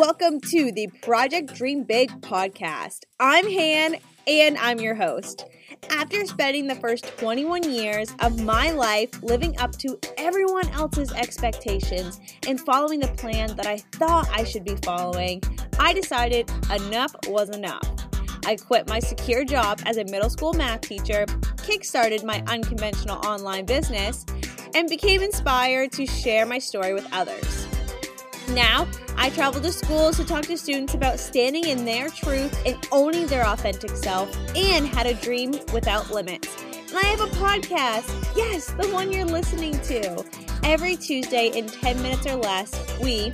welcome to the Project Dream Big podcast. I'm Han, and I'm your host. After spending the first 21 years of my life living up to everyone else's expectations and following the plan that I thought I should be following, I decided enough was enough. I quit my secure job as a middle school math teacher, kickstarted my unconventional online business, and became inspired to share my story with others. Now, I travel to schools to talk to students about standing in their truth and owning their authentic self and how to dream without limits. And I have a podcast. Yes, the one you're listening to. Every Tuesday in 10 minutes or less, we,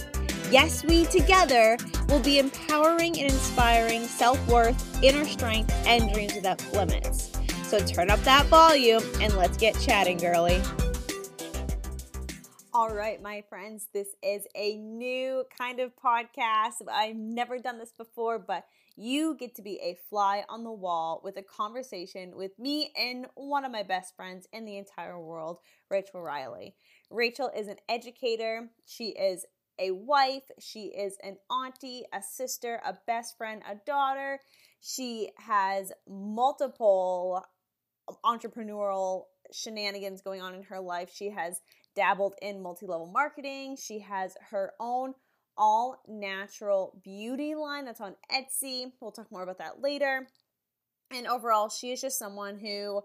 yes, we together, will be empowering and inspiring self worth, inner strength, and dreams without limits. So turn up that volume and let's get chatting, girly. All right, my friends, this is a new kind of podcast. I've never done this before, but you get to be a fly on the wall with a conversation with me and one of my best friends in the entire world, Rachel Riley. Rachel is an educator, she is a wife, she is an auntie, a sister, a best friend, a daughter. She has multiple entrepreneurial shenanigans going on in her life. She has dabbled in multi level marketing. She has her own all natural beauty line that's on Etsy. We'll talk more about that later. And overall, she is just someone who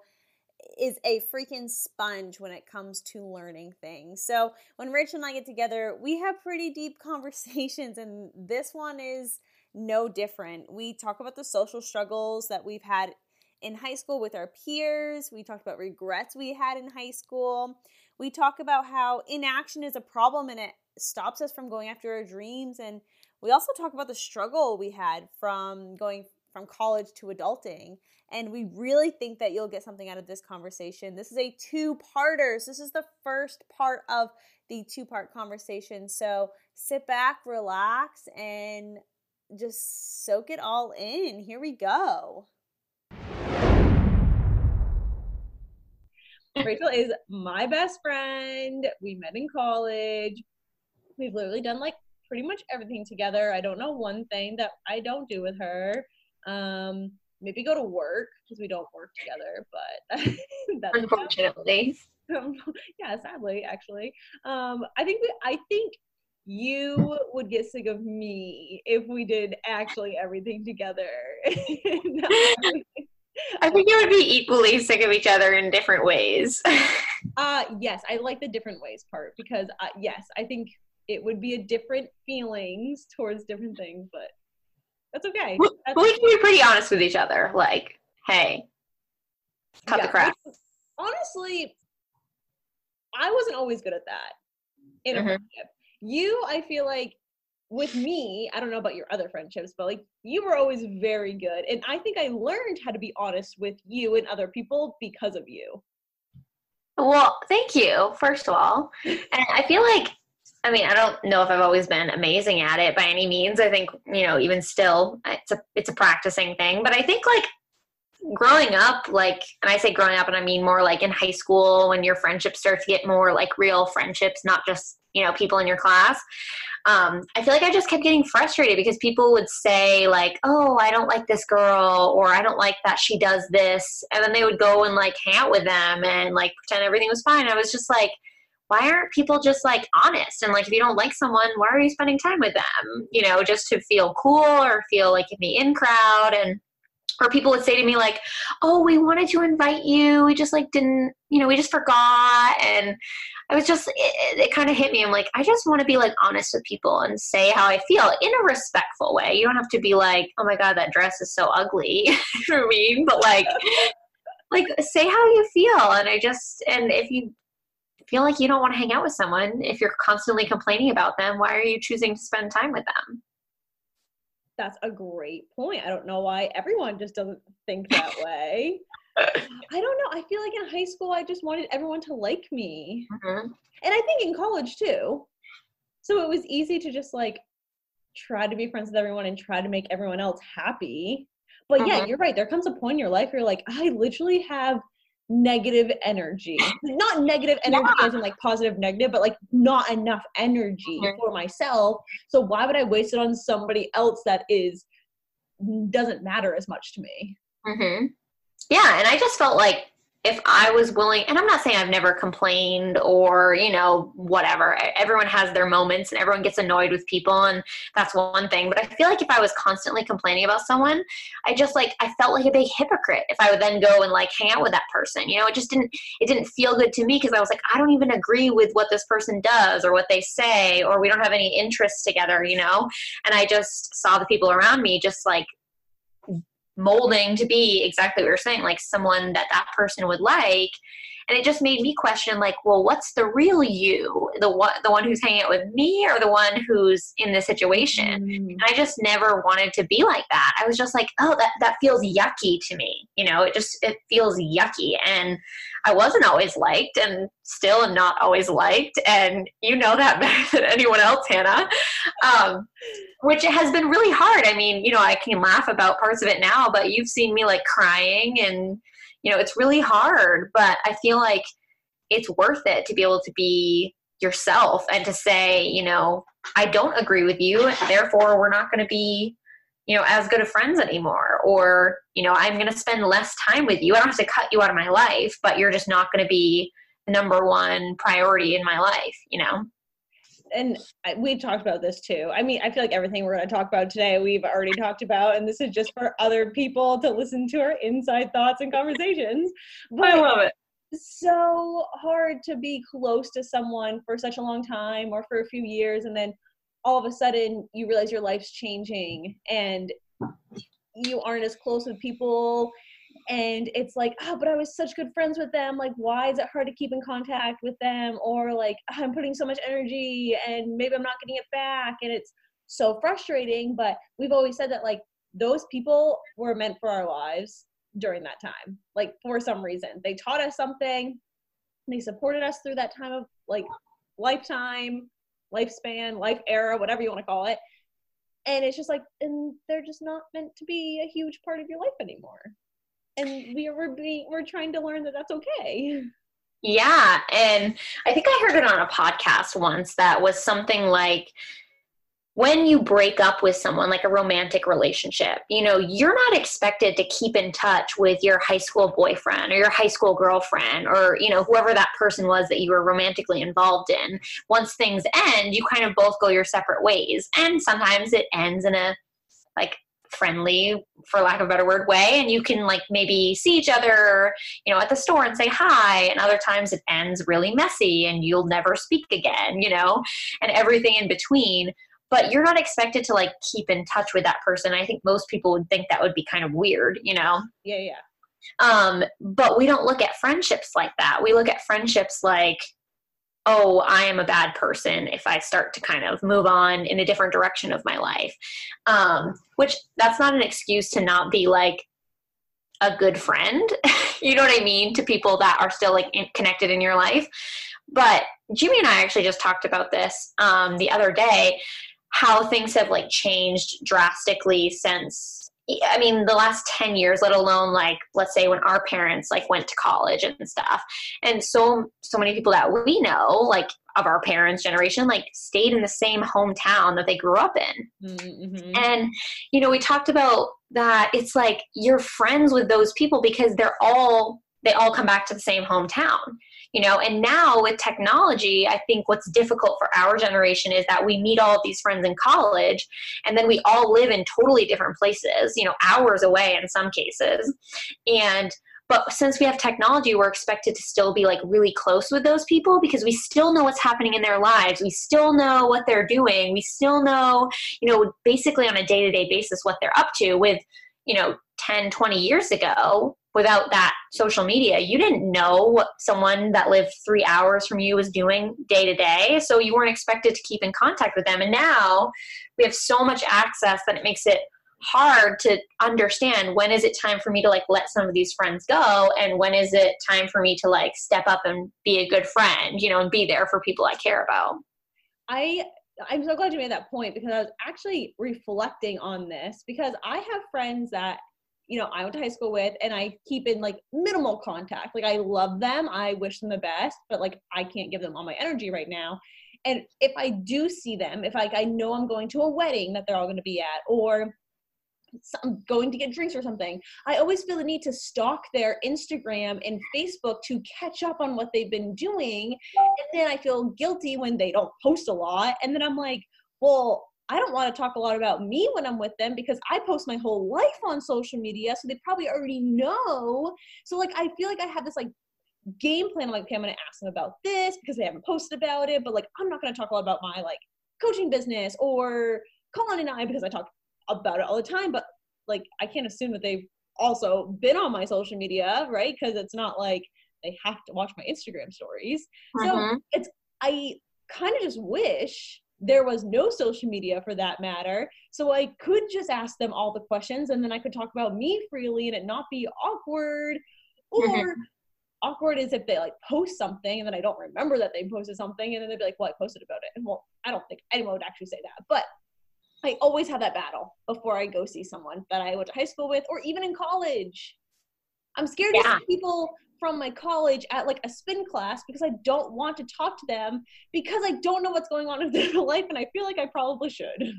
is a freaking sponge when it comes to learning things. So, when Rachel and I get together, we have pretty deep conversations, and this one is no different. We talk about the social struggles that we've had in high school with our peers. We talked about regrets we had in high school. We talk about how inaction is a problem and it stops us from going after our dreams. And we also talk about the struggle we had from going from college to adulting. And we really think that you'll get something out of this conversation. This is a two parters. This is the first part of the two part conversation. So sit back, relax, and just soak it all in. Here we go. Rachel is my best friend. We met in college. We've literally done like pretty much everything together. I don't know one thing that I don't do with her. Um, maybe go to work because we don't work together, but that's unfortunately. yeah, sadly, actually. Um, I think we, I think you would get sick of me if we did actually everything together. I think you would be equally sick of each other in different ways. uh yes, I like the different ways part because uh, yes, I think it would be a different feelings towards different things, but that's okay. That's we can be pretty honest with each other. Like, hey, cut yeah, the crap. Honestly, I wasn't always good at that in mm-hmm. friendship. You, I feel like with me, I don't know about your other friendships, but like you were always very good. And I think I learned how to be honest with you and other people because of you. Well, thank you, first of all. And I feel like, I mean, I don't know if I've always been amazing at it by any means. I think, you know, even still, it's a, it's a practicing thing. But I think like growing up, like, and I say growing up, and I mean more like in high school when your friendships start to get more like real friendships, not just you know people in your class. Um, i feel like i just kept getting frustrated because people would say like oh i don't like this girl or i don't like that she does this and then they would go and like hang out with them and like pretend everything was fine. I was just like why aren't people just like honest? And like if you don't like someone why are you spending time with them? You know just to feel cool or feel like in the in crowd and or people would say to me like oh we wanted to invite you we just like didn't you know we just forgot and I was just, it, it kind of hit me. I'm like, I just want to be like honest with people and say how I feel in a respectful way. You don't have to be like, oh my God, that dress is so ugly for me, but like, like say how you feel. And I just, and if you feel like you don't want to hang out with someone, if you're constantly complaining about them, why are you choosing to spend time with them? That's a great point. I don't know why everyone just doesn't think that way. I don't know. I feel like in high school, I just wanted everyone to like me. Mm-hmm. And I think in college too. So it was easy to just like try to be friends with everyone and try to make everyone else happy. But mm-hmm. yeah, you're right. There comes a point in your life where you're like, I literally have negative energy. not negative energy yeah. as in like positive, negative, but like not enough energy for myself. So why would I waste it on somebody else that is doesn't matter as much to me? Mm-hmm. Yeah, and I just felt like if I was willing, and I'm not saying I've never complained or, you know, whatever. Everyone has their moments and everyone gets annoyed with people, and that's one thing. But I feel like if I was constantly complaining about someone, I just like, I felt like a big hypocrite if I would then go and like hang out with that person. You know, it just didn't, it didn't feel good to me because I was like, I don't even agree with what this person does or what they say, or we don't have any interests together, you know? And I just saw the people around me just like molding to be exactly what you're saying, like someone that that person would like. And it just made me question, like, well, what's the real you? The one, the one who's hanging out with me, or the one who's in the situation? Mm. And I just never wanted to be like that. I was just like, oh, that that feels yucky to me. You know, it just it feels yucky. And I wasn't always liked, and still am not always liked. And you know that better than anyone else, Hannah. Um, which has been really hard. I mean, you know, I can laugh about parts of it now, but you've seen me like crying and, you know, it's really hard, but I feel like it's worth it to be able to be yourself and to say, you know, I don't agree with you, therefore we're not going to be, you know, as good of friends anymore. Or, you know, I'm going to spend less time with you. I don't have to cut you out of my life, but you're just not going to be the number one priority in my life, you know? And we talked about this too. I mean, I feel like everything we're going to talk about today, we've already talked about, and this is just for other people to listen to our inside thoughts and conversations. But I love it. So hard to be close to someone for such a long time or for a few years, and then all of a sudden you realize your life's changing and you aren't as close with people and it's like oh but i was such good friends with them like why is it hard to keep in contact with them? Or like ah, i'm putting so much energy and maybe i'm not getting it back and it's so frustrating but we've always said that like those people were meant for our lives during that time like for some reason. They taught us something they supported us through that time of like lifetime lifespan life era whatever you want to call it and it's just like and they're just not meant to be a huge part of your life anymore and we were being we're trying to learn that that's okay. Yeah and i think i heard it on a podcast once that was something like when you break up with someone like a romantic relationship you know you're not expected to keep in touch with your high school boyfriend or your high school girlfriend or you know whoever that person was that you were romantically involved in. Once things end you kind of both go your separate ways. And sometimes it ends in a like friendly for lack of a better word way. And you can like maybe see each other you know at the store and say hi. And other times it ends really messy and you'll never speak again you know and everything in between. But you're not expected to like keep in touch with that person. I think most people would think that would be kind of weird you know? Yeah yeah. Um but we don't look at friendships like that. We look at friendships like oh, I am a bad person if I start to kind of move on in a different direction of my life. Um, which that's not an excuse to not be like a good friend, you know what I mean, to people that are still like in, connected in your life. But Jimmy and I actually just talked about this um, the other day how things have like changed drastically since I mean, the last 10 years, let alone like, let's say when our parents like went to college and stuff. And so, so many people that we know, like of our parents' generation, like stayed in the same hometown that they grew up in. Mm-hmm. And, you know, we talked about that it's like you're friends with those people because they're all, they all come back to the same hometown you know and now with technology i think what's difficult for our generation is that we meet all of these friends in college and then we all live in totally different places you know hours away in some cases. And but since we have technology we're expected to still be like really close with those people because we still know what's happening in their lives. We still know what they're doing. We still know you know basically on a day-to-day basis what they're up to with you know 10 20 years ago without that social media. You didn't know what someone that lived three hours from you was doing day to day so you weren't expected to keep in contact with them. And now we have so much access that it makes it hard to understand when is it time for me to like let some of these friends go and when is it time for me to like step up and be a good friend you know and be there for people i care about. I i'm so glad you made that point because i was actually reflecting on this because i have friends that you know I went to high school with, and I keep in like minimal contact. Like I love them, I wish them the best, but like I can't give them all my energy right now. And if I do see them, if like I know I'm going to a wedding that they're all going to be at, or some, going to get drinks or something, I always feel the need to stalk their Instagram and Facebook to catch up on what they've been doing. And then I feel guilty when they don't post a lot. And then I'm like, well, I don't want to talk a lot about me when I'm with them because I post my whole life on social media. So they probably already know. So like I feel like I have this like game plan. I'm like, okay, I'm gonna ask them about this because they haven't posted about it, but like I'm not gonna talk a lot about my like coaching business or Colin and I because I talk about it all the time, but like I can't assume that they've also been on my social media, right? Because it's not like they have to watch my Instagram stories. Mm-hmm. So it's I kind of just wish there was no social media for that matter. So I could just ask them all the questions and then I could talk about me freely and it not be awkward. Or mm-hmm. awkward is if they like post something and then I don't remember that they posted something and then they'd be like, well, I posted about it. And well, I don't think anyone would actually say that. But I always have that battle before I go see someone that I went to high school with or even in college. I'm scared yeah. to see people from my college at like a spin class because I don't want to talk to them because I don't know what's going on in their life and I feel like I probably should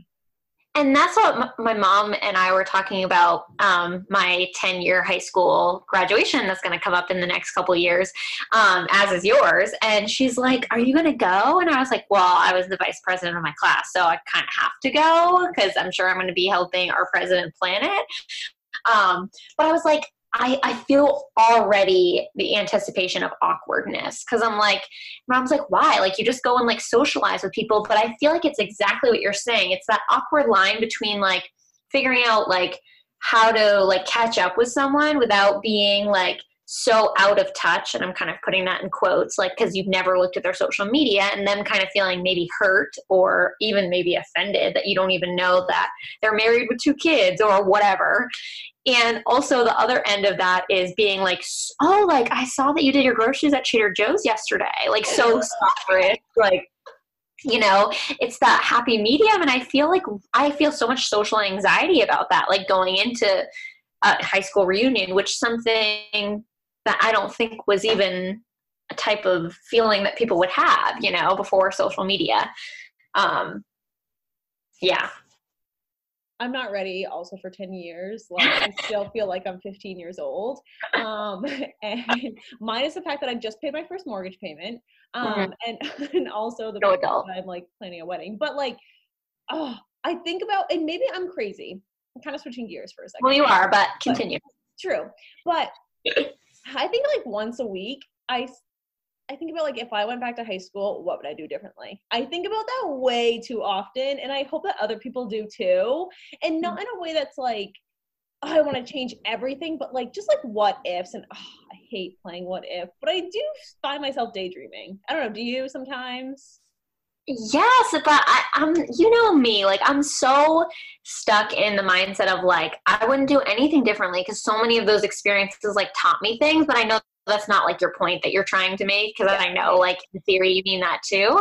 and that's what my mom and I were talking about um, my 10 year high school graduation that's going to come up in the next couple years, um, as is yours. And she's like, Are you going to go? And I was like, Well, I was the vice president of my class, so I kind of have to go because I'm sure I'm going to be helping our president plan it. Um, but I was like, I, I feel already the anticipation of awkwardness because I'm like, mom's like, why? Like, you just go and like socialize with people. But I feel like it's exactly what you're saying. It's that awkward line between like figuring out like how to like catch up with someone without being like so out of touch. And I'm kind of putting that in quotes, like, because you've never looked at their social media and them kind of feeling maybe hurt or even maybe offended that you don't even know that they're married with two kids or whatever and also the other end of that is being like oh like i saw that you did your groceries at trader joe's yesterday. Like so soft like you know it's that happy medium. And i feel like i feel so much social anxiety about that like going into a high school reunion which something that i don't think was even a type of feeling that people would have you know before social media. Um yeah I'm not ready also for 10 years. Like I still feel like I'm 15 years old. Um, and minus the fact that I just paid my first mortgage payment. Um, mm-hmm. and, and also the fact that I'm like planning a wedding. But like, oh, I think about, and maybe I'm crazy. I'm kind of switching gears for a second. Well, you are, but continue. But, true. But I think like once a week, I I think about like if I went back to high school, what would I do differently? I think about that way too often, and I hope that other people do too, and not mm. in a way that's like oh, I want to change everything, but like just like what ifs, and oh, I hate playing what if, but I do find myself daydreaming. I don't know. Do you sometimes? Yes, but I, I'm, you know me, like I'm so stuck in the mindset of like I wouldn't do anything differently because so many of those experiences like taught me things, but I know that's not like your point that you're trying to make because I know like in theory you mean that too.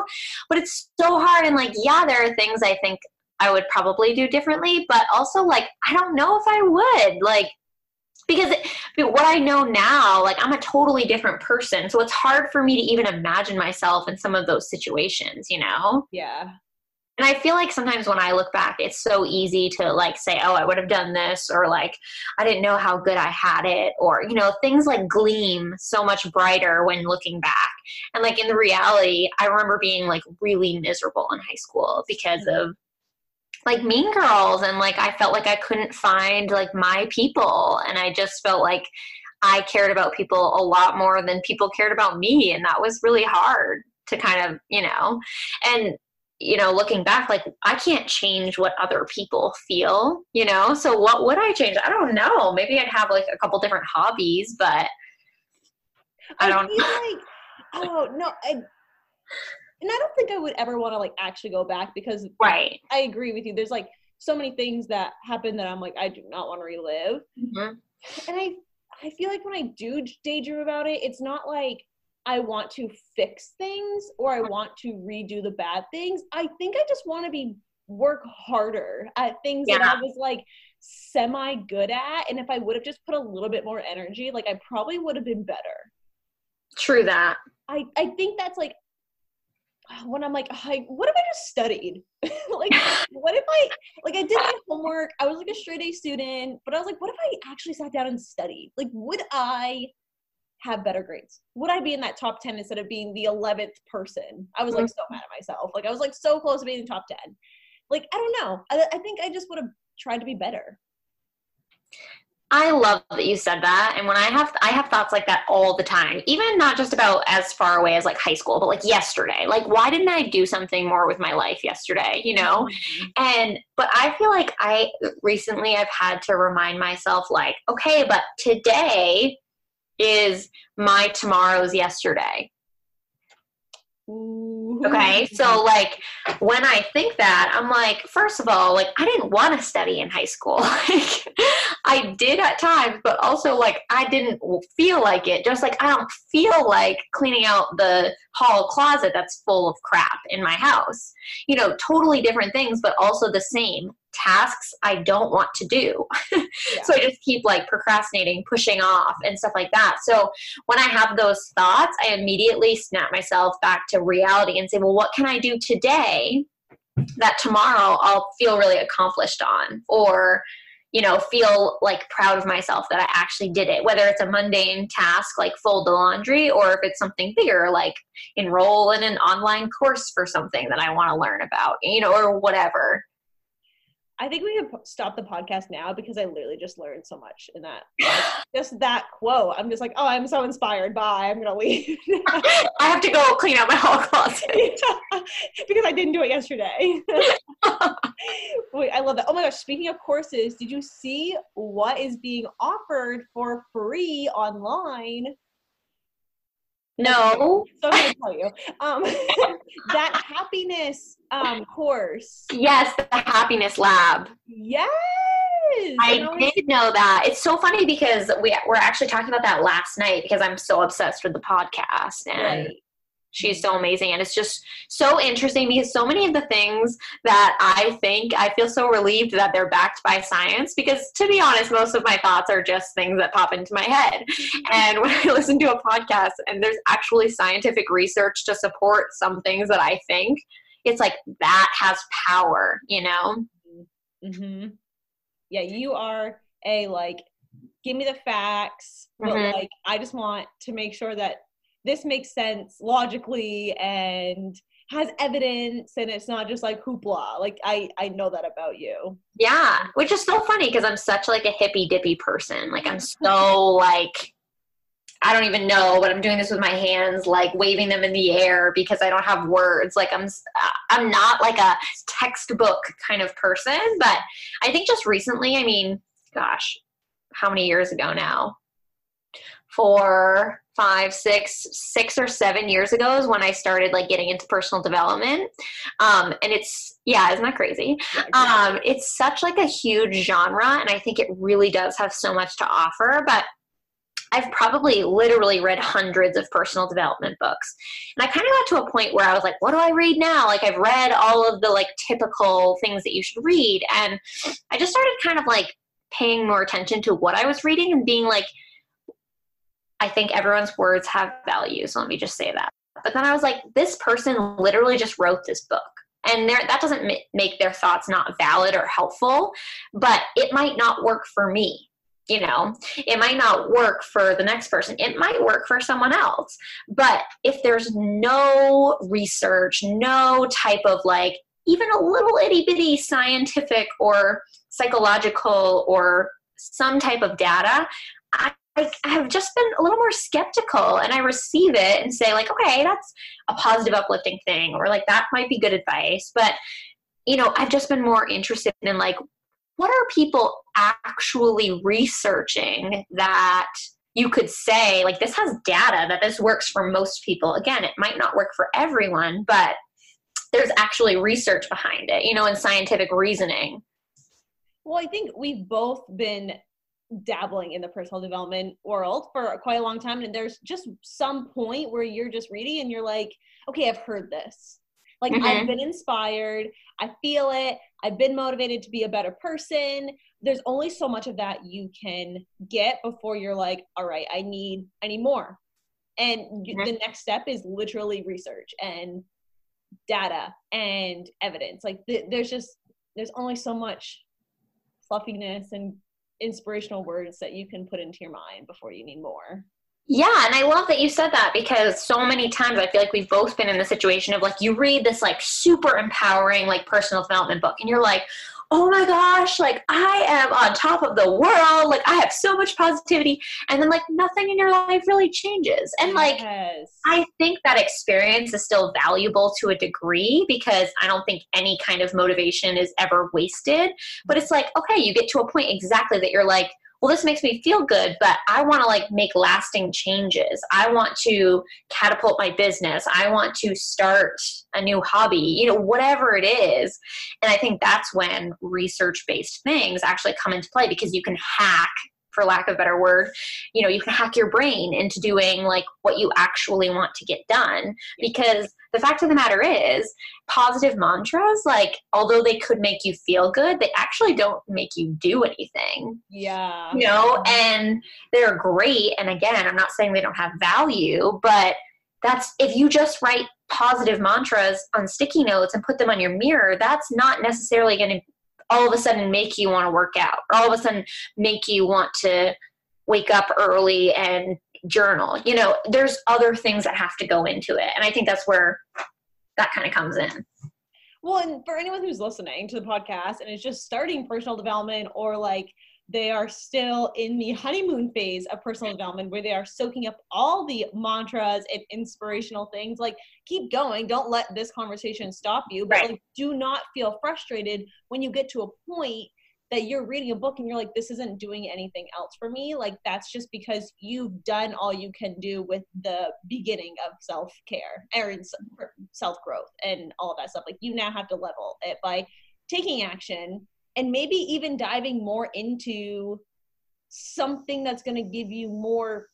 But it's so hard and like yeah, there are things I think I would probably do differently, but also like I don't know if I would. Like because what I know now, like I'm a totally different person. So it's hard for me to even imagine myself in some of those situations, you know? Yeah. And I feel like sometimes when I look back, it's so easy to like say, oh, I would have done this, or like, I didn't know how good I had it, or, you know, things like gleam so much brighter when looking back. And like in the reality, I remember being like really miserable in high school because mm-hmm. of like mean girls and like I felt like I couldn't find like my people and I just felt like I cared about people a lot more than people cared about me and that was really hard to kind of, you know. And you know, looking back, like I can't change what other people feel, you know? So what would I change? I don't know. Maybe I'd have like a couple different hobbies, but I, don't I like oh no, I and I don't think I would ever want to like actually go back because right. I agree with you. There's like so many things that happen that I'm like I do not want to relive. Mm-hmm. And I I feel like when I do daydream about it, it's not like I want to fix things or I want to redo the bad things. I think I just want to be work harder at things yeah. that I was like semi good at. And if I would have just put a little bit more energy, like I probably would have been better. True that. I, I think that's like when I'm like, I, what if I just studied? like, what if I, like, I did my homework, I was like a straight A student, but I was like, what if I actually sat down and studied? Like, would I have better grades? Would I be in that top 10 instead of being the 11th person? I was like so mad at myself. Like, I was like so close to being top 10. Like, I don't know. I, I think I just would have tried to be better. I love that you said that. And when I have I have thoughts like that all the time. Even not just about as far away as like high school, but like yesterday. Like why didn't I do something more with my life yesterday, you know? Mm-hmm. And but I feel like I recently I've had to remind myself like, okay, but today is my tomorrow's yesterday. Okay, so like when I think that, I'm like, first of all, like I didn't want to study in high school. like I did at times, but also like I didn't feel like it. Just like I don't feel like cleaning out the hall closet that's full of crap in my house. You know, totally different things, but also the same tasks I don't want to do. yeah. so I just keep like procrastinating, pushing off, and stuff like that. So when I have those thoughts, I immediately snap myself back to reality and say, well, what can I do today that tomorrow I'll feel really accomplished on? Or you know, feel like proud of myself that I actually did it, whether it's a mundane task like fold the laundry or if it's something bigger like enroll in an online course for something that I want to learn about, you know, or whatever. I think we can stop the podcast now because I literally just learned so much in that. just that quote. I'm just like, oh, I'm so inspired. Bye. I'm gonna leave. I have to go clean out my whole closet because I didn't do it yesterday. Wait, I love that. Oh my gosh! Speaking of courses, did you see what is being offered for free online no. So I'm gonna tell you. Um, that happiness um, course. Yes, the happiness lab. Yes. I did know that. It's so funny because we we're actually talking about that last night because I'm so obsessed with the podcast and right. She's so amazing. And it's just so interesting because so many of the things that I think, I feel so relieved that they're backed by science because, to be honest, most of my thoughts are just things that pop into my head. And when I listen to a podcast and there's actually scientific research to support some things that I think, it's like that has power, you know? Mm-hmm. Yeah, you are a like, give me the facts, but mm-hmm. like, I just want to make sure that this makes sense logically and has evidence and it's not just like hoopla. Like i i know that about you. Yeah which is so funny because i'm such like a hippy dippy person. Like i'm so like i don't even know but i'm doing this with my hands like waving them in the air because i don't have words. Like i'm uh, i'm not like a textbook kind of person but i think just recently i mean gosh how many years ago now for five, six, six or seven years ago is when I started like getting into personal development. Um, and it's yeah, isn't that crazy? Um, it's such like a huge genre, and I think it really does have so much to offer. But I've probably literally read hundreds of personal development books. And I kind of got to a point where I was like, what do I read now? Like I've read all of the like typical things that you should read. And I just started kind of like paying more attention to what I was reading and being like, I think everyone's words have value. So let me just say that. But then I was like, this person literally just wrote this book. And that doesn't make their thoughts not valid or helpful, but it might not work for me. You know, it might not work for the next person. It might work for someone else. But if there's no research, no type of like even a little itty bitty scientific or psychological or some type of data, I have just been a little more skeptical and I receive it and say, like, okay, that's a positive, uplifting thing, or like that might be good advice. But, you know, I've just been more interested in like, what are people actually researching that you could say, like, this has data that this works for most people? Again, it might not work for everyone, but there's actually research behind it, you know, and scientific reasoning. Well, I think we've both been dabbling in the personal development world for quite a long time and there's just some point where you're just reading and you're like okay i've heard this. Like mm-hmm. i've been inspired. I feel it. I've been motivated to be a better person. There's only so much of that you can get before you're like all right i need i need more. And mm-hmm. the next step is literally research and data and evidence. Like th- there's just there's only so much fluffiness and inspirational words that you can put into your mind before you need more. Yeah, and I love that you said that because so many times I feel like we've both been in the situation of like you read this like super empowering like personal development book and you're like, oh my gosh, like I am on top of the world. Like I have so much positivity. And then like nothing in your life really changes. And like yes. I think that experience is still valuable to a degree because I don't think any kind of motivation is ever wasted. But it's like, okay, you get to a point exactly that you're like, well, this makes me feel good, but I want to like make lasting changes. I want to catapult my business. I want to start a new hobby, you know, whatever it is. And I think that's when research based things actually come into play because you can hack for lack of a better word you know you can hack your brain into doing like what you actually want to get done. Because the fact of the matter is positive mantras like although they could make you feel good they actually don't make you do anything. Yeah. You know? And they're great and again i'm not saying they don't have value but that's if you just write positive mantras on sticky notes and put them on your mirror that's not necessarily going to all of a sudden make you want to work out or all of a sudden make you want to wake up early and journal. You know, there's other things that have to go into it. And I think that's where that kind of comes in. Well, and for anyone who's listening to the podcast and is just starting personal development or like they are still in the honeymoon phase of personal development where they are soaking up all the mantras and inspirational things. Like keep going. Don't let this conversation stop you. But right. like do not feel frustrated when you get to a point that you're reading a book and you're like this isn't doing anything else for me. Like that's just because you've done all you can do with the beginning of self-care or self-growth and all of that stuff. Like you now have to level it by taking action and maybe even diving more into something that's going to give you more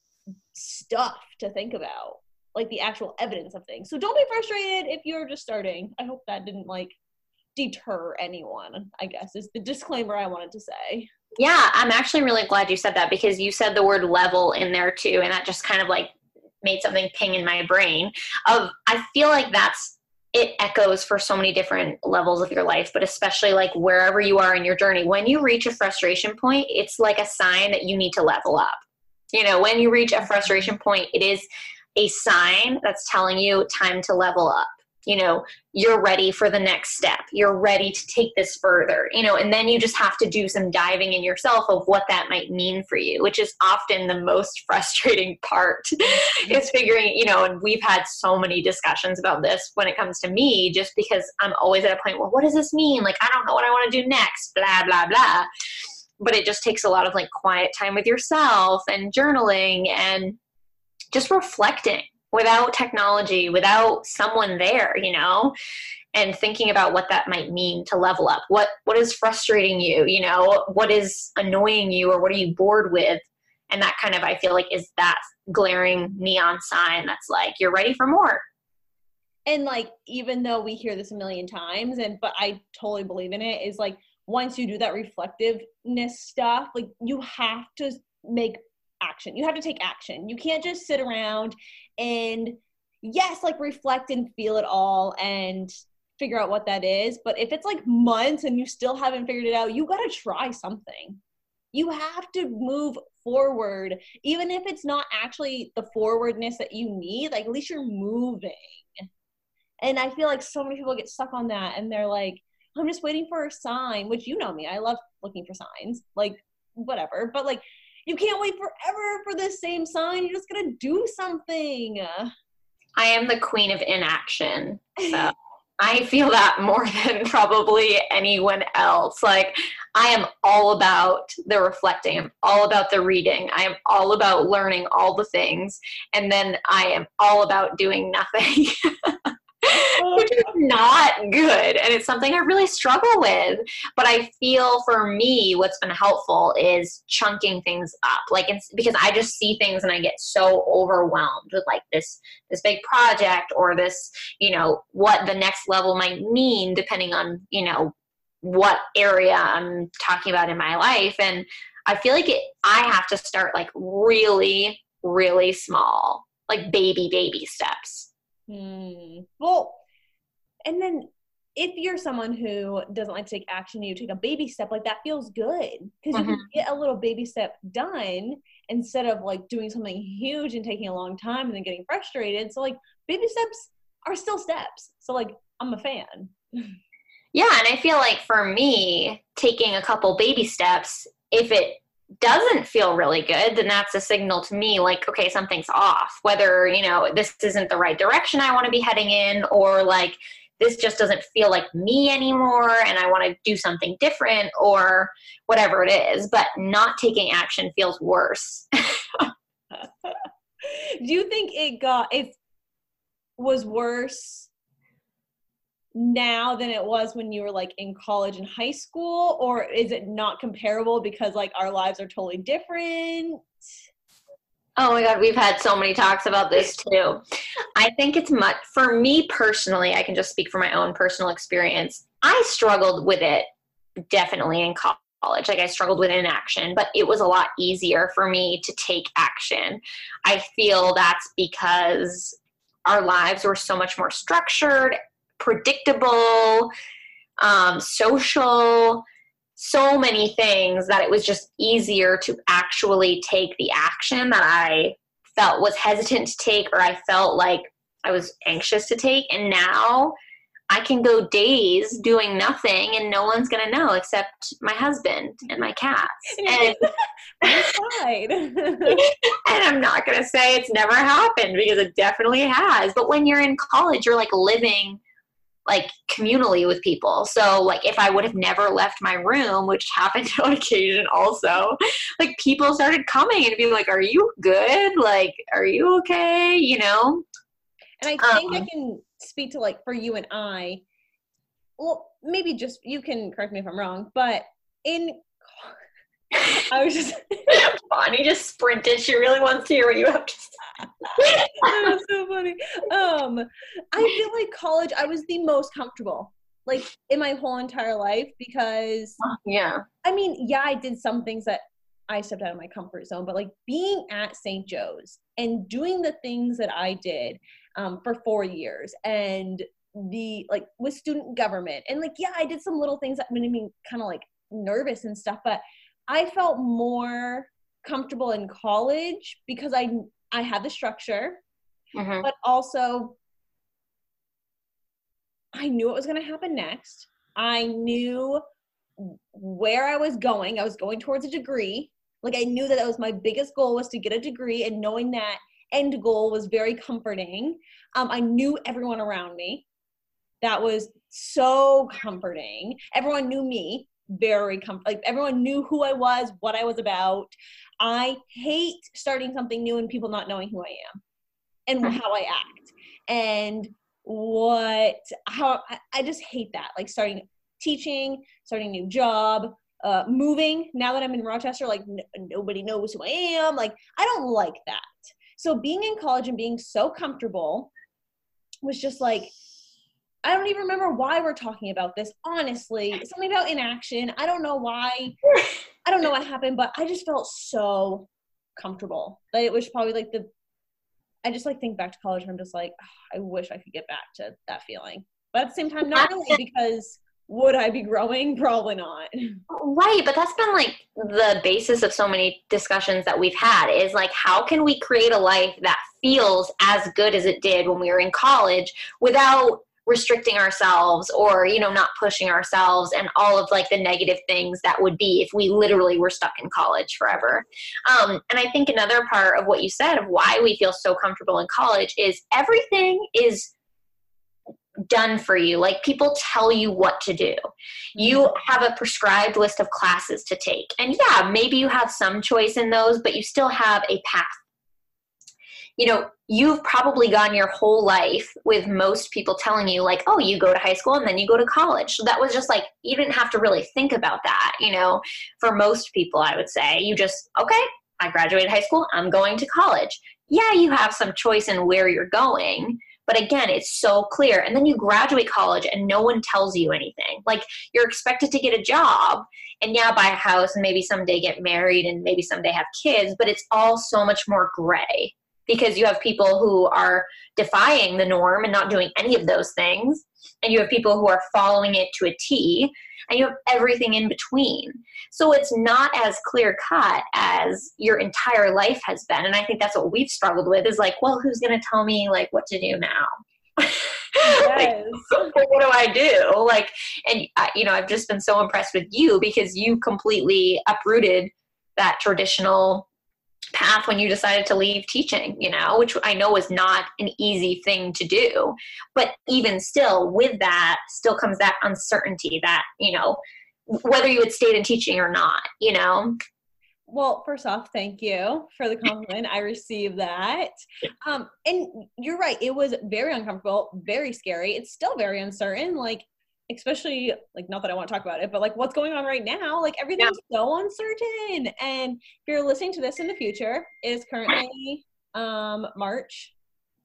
stuff to think about like the actual evidence of things. So don't be frustrated if you're just starting. I hope that didn't like deter anyone i guess is the disclaimer i wanted to say. Yeah i'm actually really glad you said that because you said the word level in there too and that just kind of like made something ping in my brain of i feel like that's it echoes for so many different levels of your life, but especially like wherever you are in your journey. When you reach a frustration point, it's like a sign that you need to level up. You know, when you reach a frustration point, it is a sign that's telling you time to level up you know you're ready for the next step. You're ready to take this further you know and then you just have to do some diving in yourself of what that might mean for you which is often the most frustrating part mm-hmm. is figuring you know and we've had so many discussions about this when it comes to me just because i'm always at a point well what does this mean? Like i don't know what i want to do next blah blah blah. But it just takes a lot of like quiet time with yourself and journaling and just reflecting without technology, without someone there, you know, and thinking about what that might mean to level up. What what is frustrating you, you know, what is annoying you or what are you bored with? And that kind of I feel like is that glaring neon sign that's like you're ready for more. And like even though we hear this a million times and but I totally believe in it is like once you do that reflectiveness stuff, like you have to make action. You have to take action. You can't just sit around and yes, like reflect and feel it all and figure out what that is. But if it's like months and you still haven't figured it out, you got to try something. You have to move forward, even if it's not actually the forwardness that you need, like at least you're moving. And I feel like so many people get stuck on that and they're like, I'm just waiting for a sign, which you know me, I love looking for signs, like whatever. But like, you can't wait forever for the same sign. You're just gonna do something. I am the queen of inaction. So I feel that more than probably anyone else. Like I am all about the reflecting. I'm all about the reading. I am all about learning all the things. And then I am all about doing nothing. which is not good. And it's something I really struggle with. But I feel for me, what's been helpful is chunking things up. Like, it's because I just see things and I get so overwhelmed with like this, this big project or this, you know, what the next level might mean depending on, you know, what area I'm talking about in my life. And I feel like it, I have to start like really, really small, like baby, baby steps. Hmm. Well, and then if you're someone who doesn't like to take action, you take a baby step, like that feels good because you can Mhm. get a little baby step done instead of like doing something huge and taking a long time and then getting frustrated. So, like, baby steps are still steps. So, like, I'm a fan. Yeah, and I feel like for me, taking a couple baby steps, if it doesn't feel really good, then that's a signal to me like, okay, something's off. Whether, you know, this isn't the right direction I want to be heading in, or like this just doesn't feel like me anymore and I want to do something different, or whatever it is. But not taking action feels worse. Do you think it got, it was worse now than it was when you were like in college and high school? Or is it not comparable because like our lives are totally different? Oh my God, we've had so many talks about this too. I think it's much, for me personally, I can just speak from my own personal experience. I struggled with it definitely in college. Like I struggled with inaction, but it was a lot easier for me to take action. I feel that's because our lives were so much more structured, predictable, um, social so many things that it was just easier to actually take the action that I felt was hesitant to take or I felt like I was anxious to take. And now I can go days doing nothing and no one's going to know except my husband and my cats. And, and I'm not going to say it's never happened because it definitely has. But when you're in college, you're like living like communally with people. So like if I would have never left my room, which happened on occasion also, like people started coming and being like, "Are you good? Like, are you okay?" You know? And I think I Um, can speak to like for you and I. Well, maybe just you can correct me if I'm wrong, but in I was just Bonnie just sprinted. She really wants to hear what you have to say. That's so funny. Um, I feel like college I was the most comfortable, like in my whole entire life, because Yeah. I mean, yeah, I did some things that I stepped out of my comfort zone, but like being at St. Joe's and doing the things that I did um, for four years and the like with student government and like yeah, I did some little things that made me kind of like nervous and stuff, but I felt more comfortable in college because I I had the structure, Mhm. but also I knew what was going to happen next. I knew where I was going. I was going towards a degree. Like I knew that that was my biggest goal was to get a degree, and knowing that end goal was very comforting. Um, I knew everyone around me. That was so comforting. Everyone knew me very com- like everyone knew who I was, what I was about. I hate starting something new and people not knowing who I am and how I act and what how I, I just hate that like starting teaching starting a new job uh moving. Now that i'm in rochester like n- nobody knows who i am. Like i don't like that. So being in college and being so comfortable was just like i don't even remember why we're talking about this honestly. Something about inaction. I don't know why. I don't know what happened but i just felt so comfortable. That it was probably like the I just like think back to college and I'm just like, "Ah, I wish I could get back to that feeling. But at the same time, not really because would I be growing? Probably not. Right, but that's been like the basis of so many discussions that we've had is like how can we create a life that feels as good as it did when we were in college without restricting ourselves or you know not pushing ourselves and all of like the negative things that would be if we literally were stuck in college forever um, and i think another part of what you said of why we feel so comfortable in college is everything is done for you like people tell you what to do you have a prescribed list of classes to take. And yeah, maybe you have some choice in those, but you still have a path. You know, you've probably gone your whole life with most people telling you, like, oh, you go to high school and then you go to college. So that was just like, you didn't have to really think about that, you know, for most people, I would say. You just, okay, I graduated high school, I'm going to college. Yeah, you have some choice in where you're going, but again it's so clear and then you graduate college and no one tells you anything like you're expected to get a job and yeah buy a house and maybe someday get married and maybe someday have kids but it's all so much more gray because you have people who are defying the norm and not doing any of those things and you have people who are following it to a T and you have everything in between. So it's not as clear cut as your entire life has been. And I think that's what we've struggled with is like, well, who's going to tell me like what to do now? Yes. like, what do I do? Like, and uh, you know, I've just been so impressed with you because you completely uprooted that traditional path when you decided to leave teaching, you know, which I know is not an easy thing to do. But even still, with that, still comes that uncertainty that, you know, whether you had stayed in teaching or not, you know? Well, first off, thank you for the compliment. I received that. Um, and you're right, it was very uncomfortable, very scary. It's still very uncertain. Like, especially like not that I want to talk about it, but like what's going on right now, like everything's yeah. so uncertain. And if you're listening to this in the future, is currently um March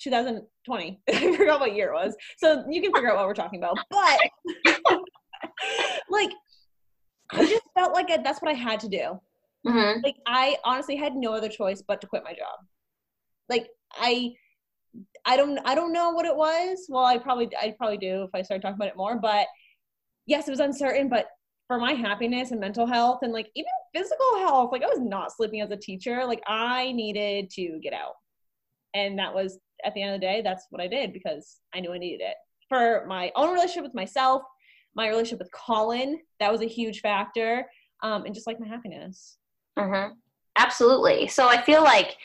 2020. I forgot what year it was. So you can figure out what we're talking about. But like I just felt like I, that's what I had to do. Mm-hmm. Like I honestly had no other choice but to quit my job. Like I I don't I don't know what it was. Well, I probably I'd probably do if I start talking about it more. But yes, it was uncertain. But for my happiness and mental health and like even physical health, like I was not sleeping as a teacher. Like I needed to get out, and that was at the end of the day. That's what I did because I knew I needed it for my own relationship with myself, my relationship with Colin. That was a huge factor, um, and just like my happiness. Mm-hmm. Absolutely. So I feel like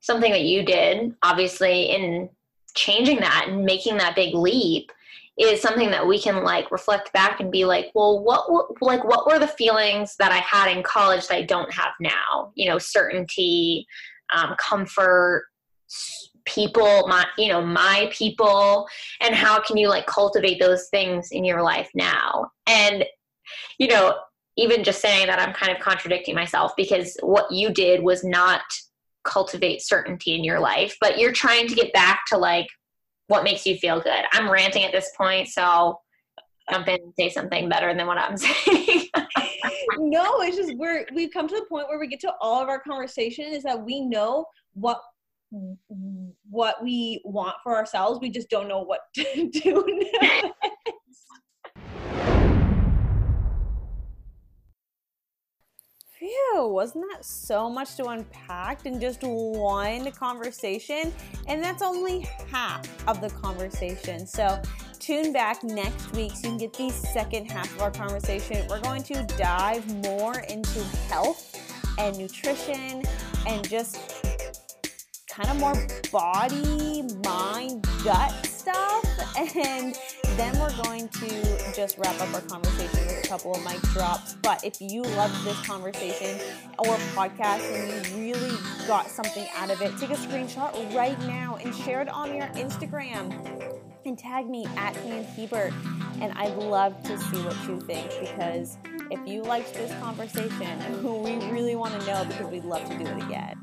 something that you did, obviously, in changing that and making that big leap is something that we can like reflect back and be like well what, like what were the feelings that i had in college that i don't have now? You know certainty um, comfort people my you know my people and how can you like cultivate those things in your life now? And you know even just saying that i'm kind of contradicting myself because what you did was not cultivate certainty in your life, but you're trying to get back to like what makes you feel good. I'm ranting at this point, so jump in and say something better than what I'm saying. no, it's just we're we've come to the point where we get to all of our conversation is that we know what what we want for ourselves. We just don't know what to do Phew, wasn't that so much to unpack in just one conversation? And that's only half of the conversation. So tune back next week so you can get the second half of our conversation. We're going to dive more into health and nutrition and just kind of more body, mind, gut stuff. And then we're going to just wrap up our conversation with a couple of mic drops. But if you loved this conversation or podcast and you really got something out of it, take a screenshot right now and share it on your Instagram and tag me at Han Hebert. And I'd love to see what you think because if you liked this conversation, we really want to know because we'd love to do it again.